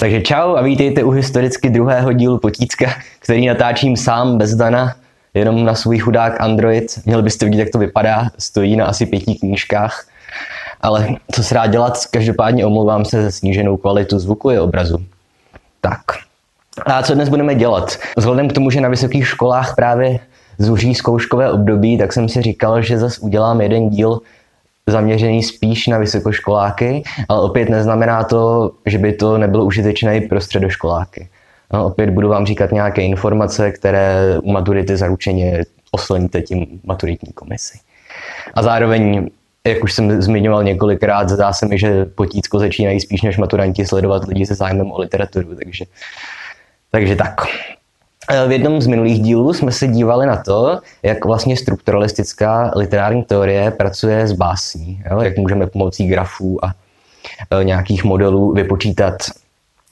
Takže čau a vítejte u historicky druhého dílu Potícka, který natáčím sám bez Dana, jenom na svůj chudák Android. Měli byste vidět, jak to vypadá, stojí na asi pěti knížkách. Ale co se dá dělat, každopádně omlouvám se za sníženou kvalitu zvuku i obrazu. Tak. A co dnes budeme dělat? Vzhledem k tomu, že na vysokých školách právě zuří zkouškové období, tak jsem si říkal, že zase udělám jeden díl zaměřený spíš na vysokoškoláky, ale opět neznamená to, že by to nebylo užitečné i pro středoškoláky. No, opět budu vám říkat nějaké informace, které u maturity zaručeně osloníte tím maturitní komisi. A zároveň, jak už jsem zmiňoval několikrát, zdá se mi, že potícko začínají spíš než maturanti sledovat lidi se zájmem o literaturu, takže, takže tak. V jednom z minulých dílů jsme se dívali na to, jak vlastně strukturalistická literární teorie pracuje s básní, jo? jak můžeme pomocí grafů a e, nějakých modelů vypočítat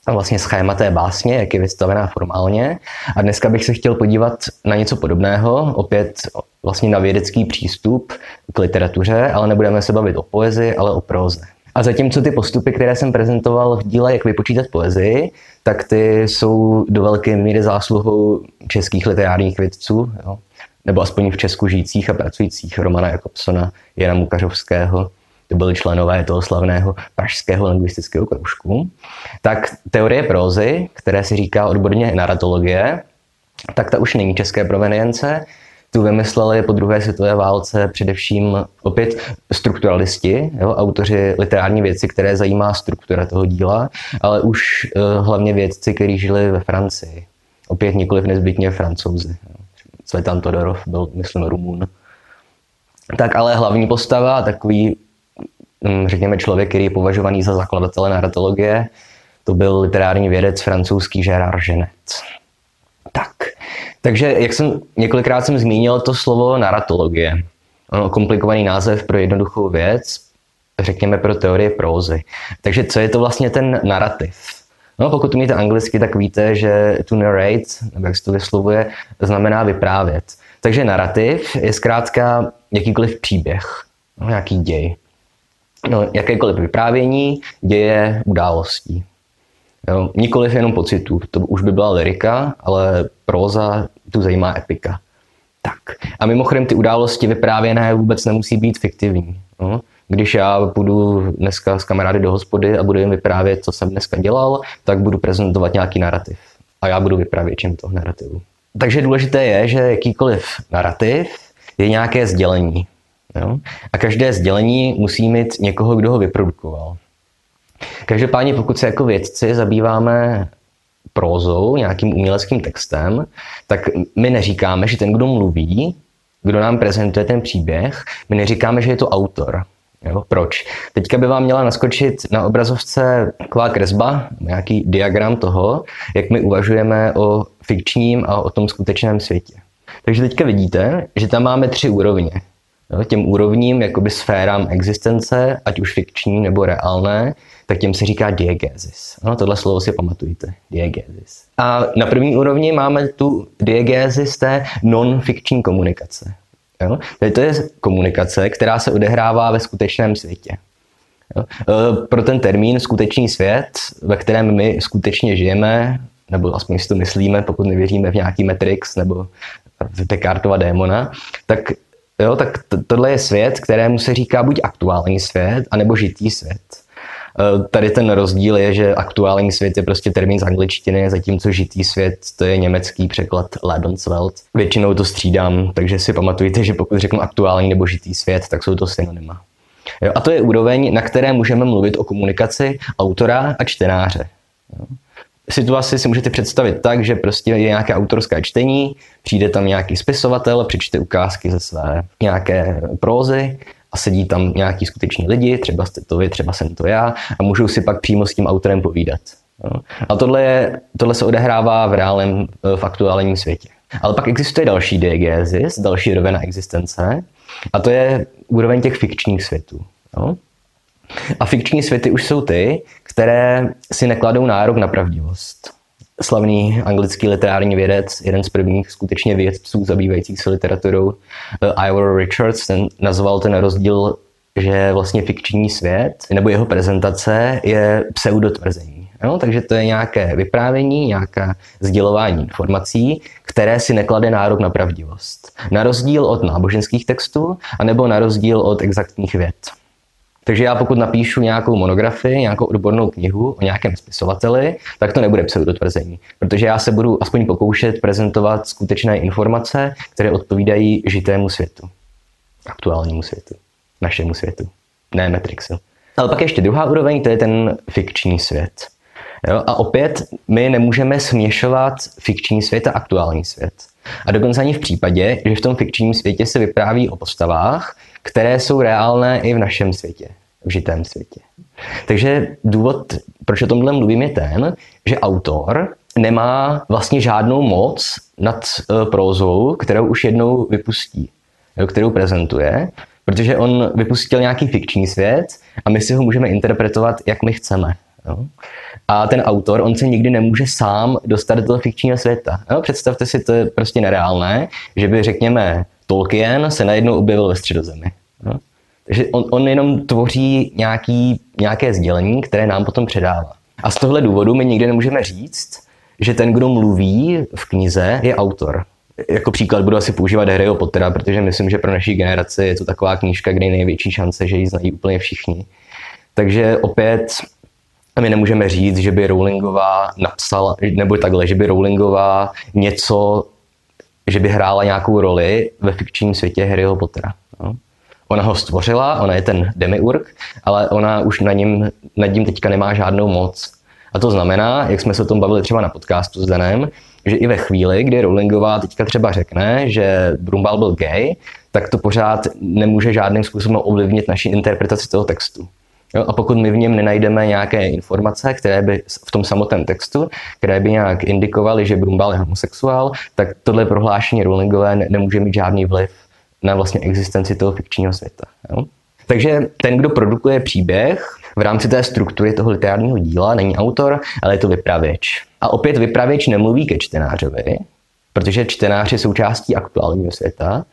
vlastně schéma té básně, jak je vystavená formálně. A dneska bych se chtěl podívat na něco podobného, opět vlastně na vědecký přístup k literatuře, ale nebudeme se bavit o poezii, ale o próze. A zatímco ty postupy, které jsem prezentoval v díle Jak vypočítat poezii, tak ty jsou do velké míry zásluhou českých literárních vědců, jo? nebo aspoň v Česku žijících a pracujících Romana Jakobsona, Jana Mukařovského, to byli členové toho slavného pražského lingvistického kroužku, tak teorie prózy, které se říká odborně naratologie, tak ta už není české provenience, tu vymysleli po druhé světové válce především opět strukturalisti, jo, autoři literární věci, které zajímá struktura toho díla, ale už uh, hlavně vědci, kteří žili ve Francii. Opět nikoliv nezbytně francouzi. Cvetan Todorov byl, myslím, Rumun. Tak ale hlavní postava, takový, hm, řekněme, člověk, který je považovaný za zakladatele narratologie, to byl literární vědec francouzský Gérard Genet. Tak, takže jak jsem několikrát jsem zmínil to slovo naratologie. Ono komplikovaný název pro jednoduchou věc, řekněme pro teorie prózy. Takže co je to vlastně ten narrativ? No, pokud umíte anglicky, tak víte, že to narrate, nebo jak se to vyslovuje, znamená vyprávět. Takže narrativ je zkrátka jakýkoliv příběh, no, nějaký děj. No, jakékoliv vyprávění děje událostí. Jo, nikoliv jenom pocitů, to už by byla lirika, ale próza tu zajímá epika. Tak. A mimochodem ty události vyprávěné vůbec nemusí být fiktivní. No. Když já půjdu dneska s kamarády do hospody a budu jim vyprávět, co jsem dneska dělal, tak budu prezentovat nějaký narrativ. A já budu vyprávěčem toho narrativu. Takže důležité je, že jakýkoliv narrativ je nějaké sdělení. Jo? A každé sdělení musí mít někoho, kdo ho vyprodukoval. Každopádně, pokud se jako vědci zabýváme prózou, nějakým uměleckým textem, tak my neříkáme, že ten, kdo mluví, kdo nám prezentuje ten příběh, my neříkáme, že je to autor. Jo? Proč? Teďka by vám měla naskočit na obrazovce taková kresba, nějaký diagram toho, jak my uvažujeme o fikčním a o tom skutečném světě. Takže teďka vidíte, že tam máme tři úrovně. Jo? Těm úrovním, jakoby sférám existence, ať už fikční nebo reálné, tak těm se říká diegézis. No, tohle slovo si pamatujte, diegézis. A na první úrovni máme tu diegézis té non-fikční komunikace. Jo? To je komunikace, která se odehrává ve skutečném světě. Jo? E, pro ten termín skutečný svět, ve kterém my skutečně žijeme, nebo aspoň si to myslíme, pokud nevěříme v nějaký Matrix nebo v Descartova démona, tak, jo, tak tohle je svět, kterému se říká buď aktuální svět, anebo žitý svět. Eh, tady ten rozdíl je, že aktuální svět je prostě termín z angličtiny, zatímco žitý svět to je německý překlad Lebenswelt. Většinou to střídám, takže si pamatujte, že pokud řeknu aktuální nebo žitý svět, tak jsou to synonyma. Jo, a to je úroveň, na které můžeme mluvit o komunikaci autora a čtenáře. Jo. Situaci si můžete představit tak, že prostě je nějaké autorské čtení, přijde tam nějaký spisovatel, přečte ukázky ze své nějaké prózy a sedí tam nějaký skuteční lidi, třeba jste to vy, třeba jsem to já, a můžou si pak přímo s tím autorem povídat. No. A tohle, je, tohle se odehrává v reálném, v aktuálním světě. Ale pak existuje další diegézis, další rovina existence, a to je úroveň těch fikčních světů. No. A fikční světy už jsou ty, které si nekladou nárok na pravdivost slavný anglický literární vědec, jeden z prvních skutečně vědců zabývajících se literaturou, eh, Ivor Richards, ten nazval ten rozdíl, že vlastně fikční svět nebo jeho prezentace je pseudotvrzení. Jo? Takže to je nějaké vyprávění, nějaké sdělování informací, které si neklade nárok na pravdivost. Na rozdíl od náboženských textů, anebo na rozdíl od exaktních věd. Takže já pokud napíšu nějakou monografii, nějakou odbornou knihu o nějakém spisovateli, tak to nebude pseudotvrzení, protože já se budu aspoň pokoušet prezentovat skutečné informace, které odpovídají žitému světu, aktuálnímu světu, našemu světu, ne Matrixu. Ale pak ještě druhá úroveň, to je ten fikční svět. Jo? A opět my nemůžeme směšovat fikční svět a aktuální svět. A dokonce ani v případě, že v tom fikčním světě se vypráví o postavách, které jsou reálné i v našem světě, v žitém světě. Takže důvod, proč o tomhle mluvím, je ten, že autor nemá vlastně žádnou moc nad uh, prózou, kterou už jednou vypustí, kterou prezentuje, protože on vypustil nějaký fikční svět a my si ho můžeme interpretovat, jak my chceme. A ten autor, on se nikdy nemůže sám dostat do toho fikčního světa. Představte si, to je prostě nereálné, že by, řekněme, Tolkien se najednou objevil ve středozemi. Jo? Takže on, on jenom tvoří nějaký, nějaké sdělení, které nám potom předává. A z tohle důvodu my nikdy nemůžeme říct, že ten, kdo mluví v knize, je autor. Jako příklad budu asi používat Harryho Pottera, protože myslím, že pro naší generaci je to taková knížka, kde je největší šance, že ji znají úplně všichni. Takže opět my nemůžeme říct, že by Rowlingová napsala, nebo takhle, že by Rowlingová něco, že by hrála nějakou roli ve fikčním světě Harryho Pottera. No. Ona ho stvořila, ona je ten demiurg, ale ona už na ním, nad ním teďka nemá žádnou moc. A to znamená, jak jsme se o tom bavili třeba na podcastu s Danem, že i ve chvíli, kdy Rowlingová teďka třeba řekne, že Brumbal byl gay, tak to pořád nemůže žádným způsobem ovlivnit naši interpretaci toho textu. Jo, a pokud my v něm nenajdeme nějaké informace, které by v tom samotném textu, které by nějak indikovaly, že Brumbal je homosexuál, tak tohle prohlášení Rowlingové nemůže mít žádný vliv na vlastně existenci toho fikčního světa. Jo? Takže ten, kdo produkuje příběh v rámci té struktury toho literárního díla, není autor, ale je to vypravěč. A opět vypravěč nemluví ke čtenářovi, protože čtenář je součástí aktuálního světa,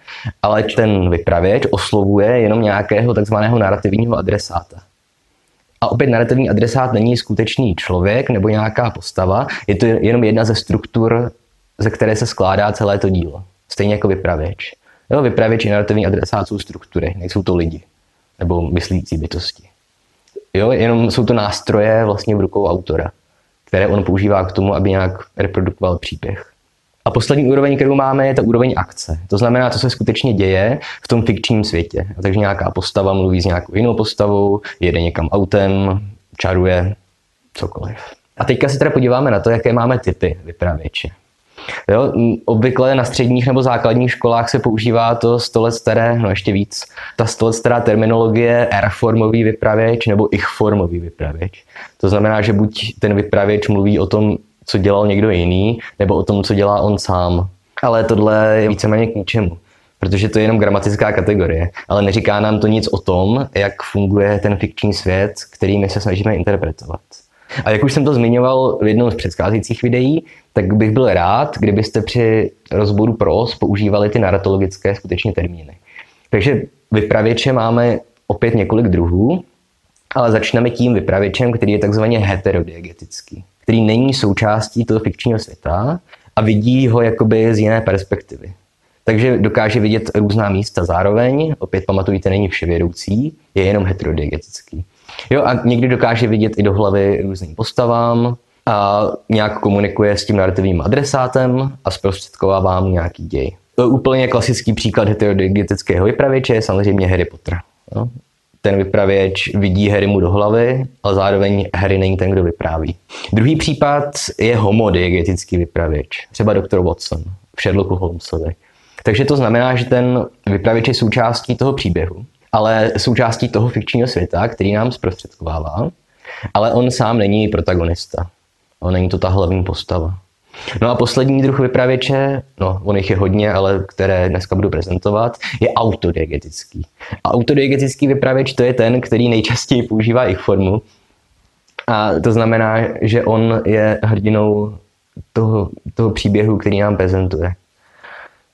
ale ten vypravěč oslovuje jenom nějakého takzvaného narrativního adresáta. A opět narrativní adresát není skutečný člověk nebo nějaká postava, je to jenom jedna ze struktur, ze které se skládá celé to dílo. Stejně jako vypravěč. Jo, vypravěč i narrativní adresát jsou struktury, nejsou to lidi nebo myslící bytosti. Jo, jenom jsou to nástroje vlastně v rukou autora, které on používá k tomu, aby nějak reprodukoval příběh. A poslední úroveň, kterou máme, je ta úroveň akce. To znamená, co se skutečně děje v tom fikčním světě. Takže nějaká postava mluví s nějakou jinou postavou, jede někam autem, čaruje, cokoliv. A teďka se teda podíváme na to, jaké máme typy vypravěče. Jo, obvykle na středních nebo základních školách se používá to 100 let staré, no ještě víc, ta 100 let stará terminologie R-formový vypravěč nebo ich-formový vypravěč. To znamená, že buď ten vypravěč mluví o tom, co dělal někdo jiný, nebo o tom, co dělá on sám. Ale tohle je víceméně k ničemu, protože to je jenom gramatická kategorie, ale neříká nám to nic o tom, jak funguje ten fikční svět, který my se snažíme interpretovat. A jak už jsem to zmiňoval v jednom z předcházejících videí, tak bych byl rád, kdybyste při rozboru pros používali ty narratologické skutečně termíny. Takže vypravěče máme opět několik druhů, ale začneme tím vypravěčem, který je takzvaně heterodiegetický který není součástí toho fikčního světa a vidí ho jakoby z jiné perspektivy. Takže dokáže vidět různá místa zároveň, opět pamatujte, není vševědoucí, je jenom heterodiegetický. Jo, a někdy dokáže vidět i do hlavy různým postavám a nějak komunikuje s tím narrativním adresátem a zprostředkovává mu nějaký děj. Úplně klasický příklad heterodiegetického vypravěče je samozřejmě Harry Potter. Jo ten vypravěč vidí Harry mu do hlavy, ale zároveň Harry není ten, kdo vypráví. Druhý případ je homodiegetický vypravěč, třeba doktor Watson v Sherlocku Holmesovi. Takže to znamená, že ten vypravěč je součástí toho příběhu, ale součástí toho fikčního světa, který nám zprostředkovává, ale on sám není protagonista. On není to ta hlavní postava. No a poslední druh vypravěče, no on jich je hodně, ale které dneska budu prezentovat, je autodiegetický. A autodiegetický vypravěč to je ten, který nejčastěji používá ich formu. A to znamená, že on je hrdinou toho, toho příběhu, který nám prezentuje.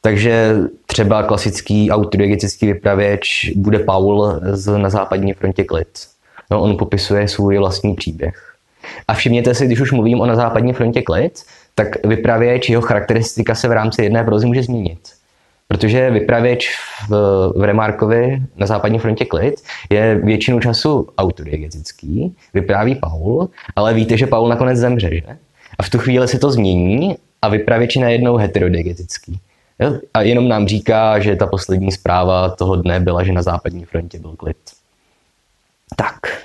Takže třeba klasický autodiegetický vypravěč bude Paul z Na západní frontě klid. No, on popisuje svůj vlastní příběh. A všimněte si, když už mluvím o na západní frontě klid, tak vypravěč, jeho charakteristika se v rámci jedné prozy může změnit. Protože vypravěč v, v Remarkovi na západní frontě klid je většinu času autodiegetický, vypráví Paul, ale víte, že Paul nakonec zemře, že? A v tu chvíli se to změní a vypravěč je najednou heterodiegetický. A jenom nám říká, že ta poslední zpráva toho dne byla, že na západní frontě byl klid. Tak.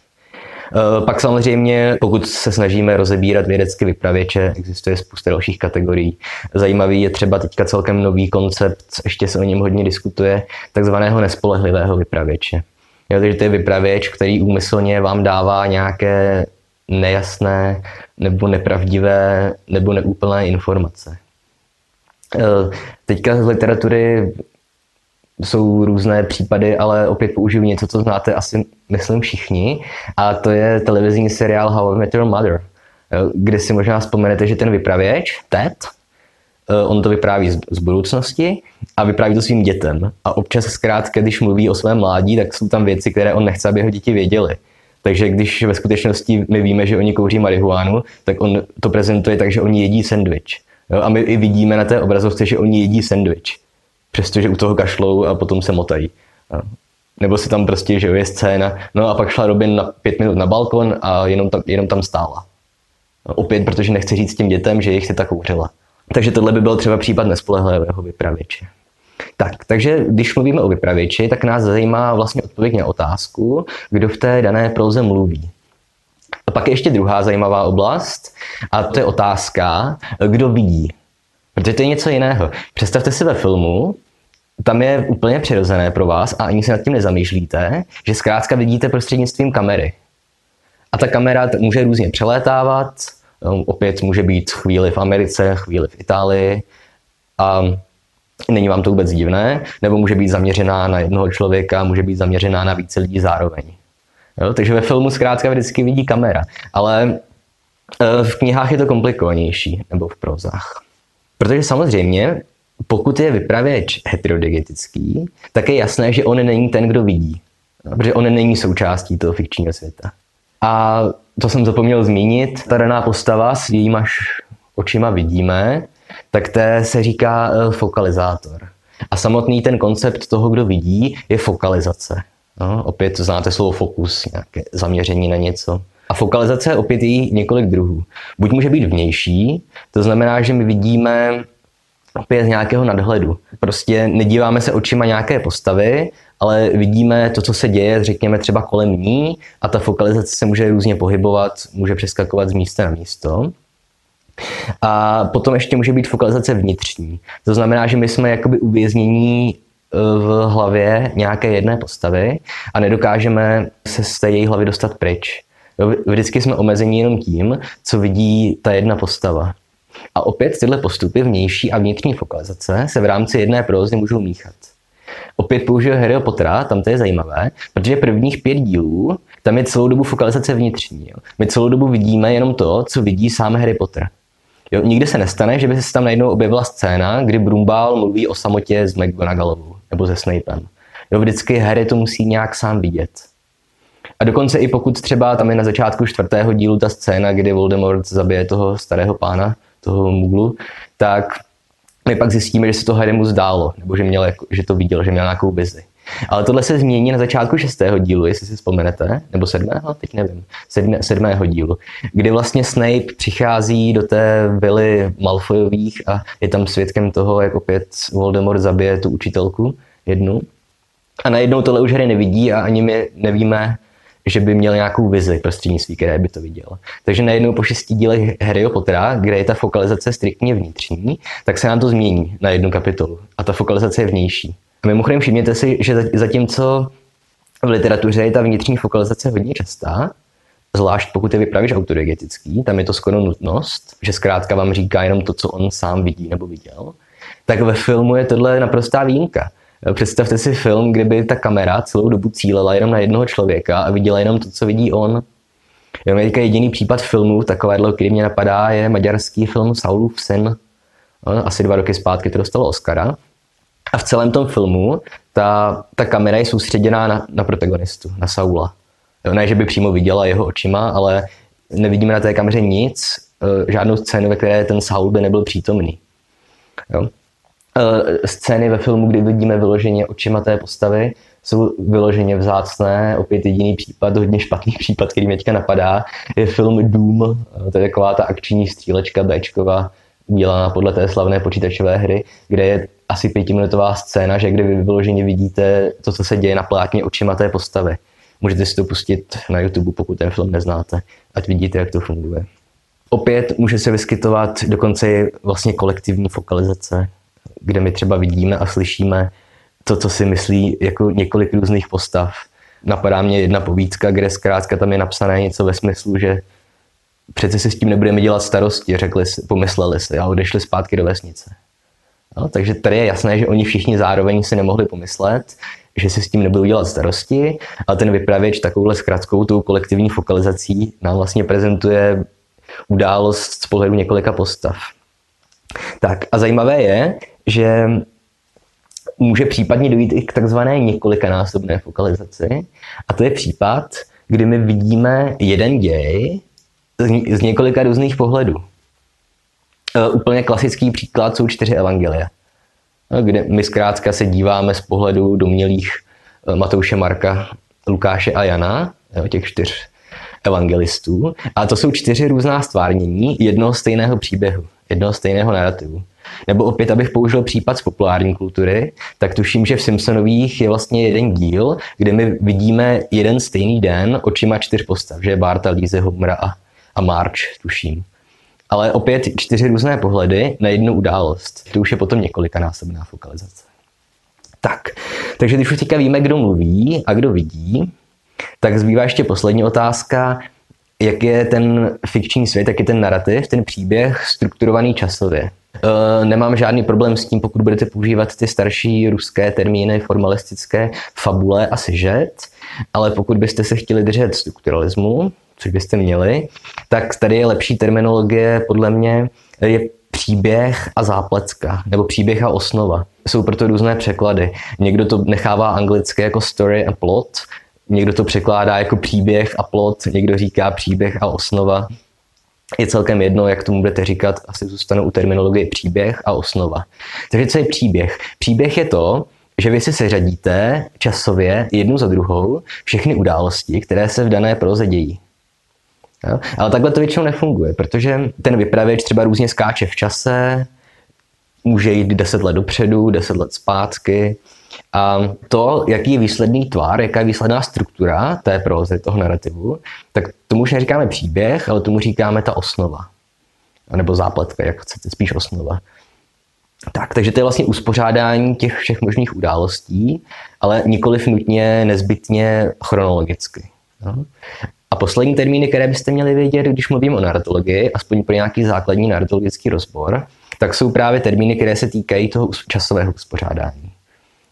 E, pak samozřejmě, pokud se snažíme rozebírat vědecky vypravěče, existuje spousta dalších kategorií. Zajímavý je třeba teďka celkem nový koncept, ještě se o něm hodně diskutuje, takzvaného nespolehlivého vypravěče. Jo, takže to je vypravěč, který úmyslně vám dává nějaké nejasné nebo nepravdivé nebo neúplné informace. E, teďka z literatury jsou různé případy, ale opět použiju něco, co znáte asi, myslím, všichni, a to je televizní seriál How I Met Your Mother, kde si možná vzpomenete, že ten vypravěč, Ted, eh, on to vypráví z, z budoucnosti a vypráví to svým dětem. A občas zkrátka, když mluví o svém mládí, tak jsou tam věci, které on nechce, aby jeho děti věděli. Takže když ve skutečnosti my víme, že oni kouří marihuánu, tak on to prezentuje tak, že oni jedí sendvič. A my i vidíme na té obrazovce, že oni jedí sendvič přestože u toho kašlou a potom se motají. Nebo si tam prostě, že je scéna, no a pak šla Robin na pět minut na balkon a jenom tam, jenom tam stála. Opět, protože nechci říct těm dětem, že jich si tak kouřila. Takže tohle by byl třeba případ nespolehlivého vypravěče. Tak, takže když mluvíme o vypravěči, tak nás zajímá vlastně odpověď na otázku, kdo v té dané proze mluví. A pak je ještě druhá zajímavá oblast, a to je otázka, kdo vidí. Protože to je něco jiného. Představte si ve filmu, tam je úplně přirozené pro vás a ani se nad tím nezamýšlíte, že zkrátka vidíte prostřednictvím kamery. A ta kamera může různě přelétávat, um, opět může být chvíli v Americe, chvíli v Itálii a není vám to vůbec divné, nebo může být zaměřená na jednoho člověka, může být zaměřená na více lidí zároveň. Jo? Takže ve filmu zkrátka vždycky vidí kamera, ale eh, v knihách je to komplikovanější, nebo v prozách. Protože samozřejmě pokud je vypravěč heterodigetický, tak je jasné, že on není ten, kdo vidí. Protože on není součástí toho fikčního světa. A to jsem zapomněl zmínit, ta daná postava s jejímaž očima vidíme, tak té se říká e, fokalizátor. A samotný ten koncept toho, kdo vidí, je fokalizace. No, opět znáte slovo fokus, nějaké zaměření na něco. A fokalizace je opět jí několik druhů. Buď může být vnější, to znamená, že my vidíme opět z nějakého nadhledu. Prostě nedíváme se očima nějaké postavy, ale vidíme to, co se děje, řekněme třeba kolem ní a ta fokalizace se může různě pohybovat, může přeskakovat z místa na místo. A potom ještě může být fokalizace vnitřní. To znamená, že my jsme jakoby uvěznění e, v hlavě nějaké jedné postavy a nedokážeme se z té její hlavy dostat pryč. Vždycky jsme omezeni jenom tím, co vidí ta jedna postava. A opět tyhle postupy vnější a vnitřní fokalizace se v rámci jedné prózy můžou míchat. Opět použiju Harryho Pottera, tam to je zajímavé, protože prvních pět dílů, tam je celou dobu fokalizace vnitřní. Jo. My celou dobu vidíme jenom to, co vidí sám Harry Potter. Jo, nikdy se nestane, že by se tam najednou objevila scéna, kdy Brumbál mluví o samotě s McGonagallovou nebo se Snapem. Jo, vždycky Harry to musí nějak sám vidět. A dokonce i pokud třeba tam je na začátku čtvrtého dílu ta scéna, kdy Voldemort zabije toho starého pána, toho Muglu, tak my pak zjistíme, že se to Harrymu zdálo, nebo že, měl, jako, že to viděl, že měl nějakou vizi. Ale tohle se změní na začátku šestého dílu, jestli si vzpomenete, nebo sedmého, teď nevím, sedmé, sedmého dílu, kdy vlastně Snape přichází do té vily Malfoyových a je tam svědkem toho, jak opět Voldemort zabije tu učitelku jednu. A najednou tohle už Harry nevidí a ani my nevíme, že by měl nějakou vizi prostřednictví, které by to viděl. Takže najednou po šesti dílech Harryho Pottera, kde je ta fokalizace striktně vnitřní, tak se nám to změní na jednu kapitolu. A ta fokalizace je vnější. A mimochodem všimněte si, že zatímco v literatuře je ta vnitřní fokalizace hodně častá, zvlášť pokud je vypravíš autodiegetický, tam je to skoro nutnost, že zkrátka vám říká jenom to, co on sám vidí nebo viděl, tak ve filmu je tohle naprostá výjimka. Představte si film, kde by ta kamera celou dobu cílela jenom na jednoho člověka a viděla jenom to, co vidí on. Jenom teďka jediný případ filmu, takovéhle, který mě napadá, je maďarský film Saulův. No, asi dva roky zpátky to dostalo Oscara. A v celém tom filmu ta, ta kamera je soustředěná na, na protagonistu, na Saula. Ne, že by přímo viděla jeho očima, ale nevidíme na té kameře nic, uh, žádnou scénu, ve které ten Saul by nebyl přítomný. Jo? Uh, scény ve filmu, kdy vidíme vyloženě očima té postavy, jsou vyloženě vzácné. Opět jediný případ, hodně špatný případ, který mě teďka napadá, je film Doom. To je taková ta akční střílečka Bčková, udělaná podle té slavné počítačové hry, kde je asi pětiminutová scéna, že kdy vy vyloženě vidíte to, co se děje na plátně očima té postavy. Můžete si to pustit na YouTube, pokud ten film neznáte, ať vidíte, jak to funguje. Opět může se vyskytovat dokonce vlastně kolektivní fokalizace, kde my třeba vidíme a slyšíme to, co si myslí jako několik různých postav. Napadá mě jedna povídka, kde zkrátka tam je napsané něco ve smyslu, že přece si s tím nebudeme dělat starosti, řekli pomysleli si a odešli zpátky do vesnice. No, takže tady je jasné, že oni všichni zároveň si nemohli pomyslet, že si s tím nebudou dělat starosti, ale ten vypravěč takovouhle zkratkou, tou kolektivní fokalizací nám vlastně prezentuje událost z pohledu několika postav. Tak a zajímavé je, že může případně dojít i k takzvané několikanásobné fokalizaci. A to je případ, kdy my vidíme jeden děj z několika různých pohledů. E, úplně klasický příklad jsou čtyři evangelia, e, kde my zkrátka se díváme z pohledu domělých e, Matouše, Marka, Lukáše a Jana, těch čtyř evangelistů. A to jsou čtyři různá stvárnění jednoho stejného příběhu, jednoho stejného narrativu. Nebo opět, abych použil případ z populární kultury, tak tuším, že v Simpsonových je vlastně jeden díl, kde my vidíme jeden stejný den očima čtyř postav, že Barta, Lise, Homera a, a March, tuším. Ale opět čtyři různé pohledy na jednu událost. To už je potom několikanásobná fokalizace. Tak, takže když už teďka víme, kdo mluví a kdo vidí, tak zbývá ještě poslední otázka, jak je ten fikční svět, jak je ten narrativ, ten příběh strukturovaný časově. Uh, nemám žádný problém s tím, pokud budete používat ty starší ruské termíny formalistické fabule a sižet, ale pokud byste se chtěli držet strukturalismu, což byste měli, tak tady je lepší terminologie podle mě je příběh a záplecka, nebo příběh a osnova. Jsou proto různé překlady. Někdo to nechává anglicky jako story a plot, někdo to překládá jako příběh a plot, někdo říká příběh a osnova je celkem jedno, jak tomu budete říkat, asi zůstanu u terminologie příběh a osnova. Takže co je příběh? Příběh je to, že vy si seřadíte časově jednu za druhou všechny události, které se v dané proze dějí. Jo? Ale takhle to většinou nefunguje, protože ten vypravěč třeba různě skáče v čase, může jít 10 let dopředu, 10 let zpátky, a to, jaký je výsledný tvar, jaká je výsledná struktura té prózy, toho narrativu, tak tomu už neříkáme příběh, ale tomu říkáme ta osnova. Nebo zápletka, jak chcete, spíš osnova. Tak, takže to je vlastně uspořádání těch všech možných událostí, ale nikoliv nutně nezbytně chronologicky. No. A poslední termíny, které byste měli vědět, když mluvím o narratologii, aspoň pro nějaký základní narratologický rozbor, tak jsou právě termíny, které se týkají toho časového uspořádání.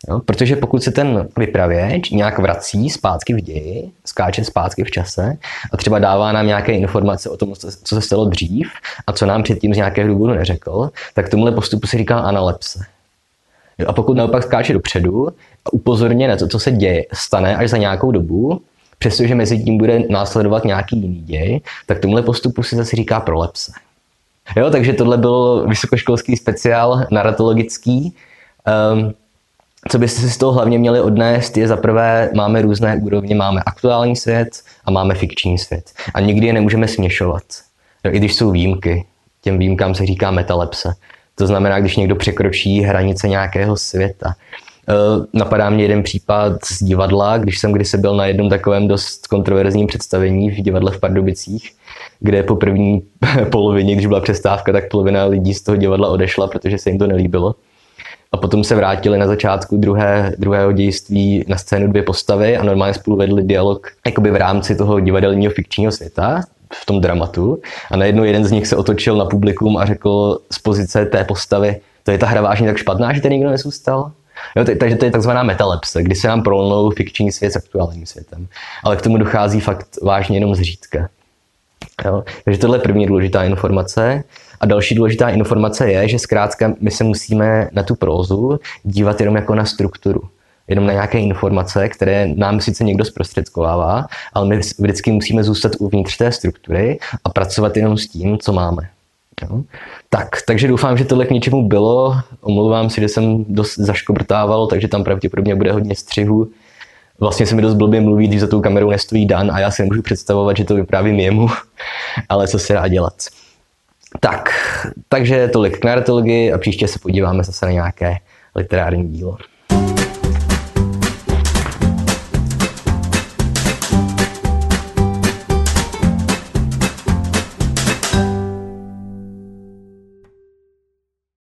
Jo? Protože pokud se ten vypravěč nějak vrací zpátky v ději, skáče zpátky v čase a třeba dává nám nějaké informace o tom, co se stalo dřív a co nám předtím z nějakého důvodu neřekl, tak tomuhle postupu se říká analepse. Jo? A pokud naopak skáče dopředu a upozorně na to, co se děje, stane až za nějakou dobu, přestože mezi tím bude následovat nějaký jiný děj, tak tomuhle postupu se zase říká prolepse. Jo, takže tohle byl vysokoškolský speciál narratologický. Um, co byste si z toho hlavně měli odnést, je za prvé, máme různé úrovně, máme aktuální svět a máme fikční svět. A nikdy je nemůžeme směšovat. I když jsou výjimky, těm výjimkám se říká metalepse. To znamená, když někdo překročí hranice nějakého světa. E, napadá mě jeden případ z divadla, když jsem kdysi byl na jednom takovém dost kontroverzním představení v divadle v Pardubicích, kde po první polovině, když byla přestávka, tak polovina lidí z toho divadla odešla, protože se jim to nelíbilo a potom se vrátili na začátku druhé, druhého dějství na scénu dvě postavy a normálně spolu vedli dialog jakoby v rámci toho divadelního fikčního světa, v tom dramatu. A najednou jeden z nich se otočil na publikum a řekl z pozice té postavy, to je ta hra vážně tak špatná, že tady nikdo nezůstal? Jo, takže to je takzvaná metalepse, kdy se nám prolnou fikční svět s aktuálním světem. Ale k tomu dochází fakt vážně jenom zřídka. Jo? Takže tohle je první důležitá informace. A další důležitá informace je, že zkrátka my se musíme na tu prózu dívat jenom jako na strukturu. jenom na nějaké informace, které nám sice někdo zprostředkovává, ale my vždycky musíme zůstat uvnitř té struktury a pracovat jenom s tím, co máme. Jo? Tak, takže doufám, že tohle k něčemu bylo. Omlouvám si, že jsem dost zaškobrtával, takže tam pravděpodobně bude hodně střihu. Vlastně se mi dost blbě mluví, když za tou kamerou nestojí Dan a já si nemůžu představovat, že to vyprávím jemu, ale co se dá dělat. Tak, takže tolik k narratologii a příště se podíváme zase na nějaké literární dílo.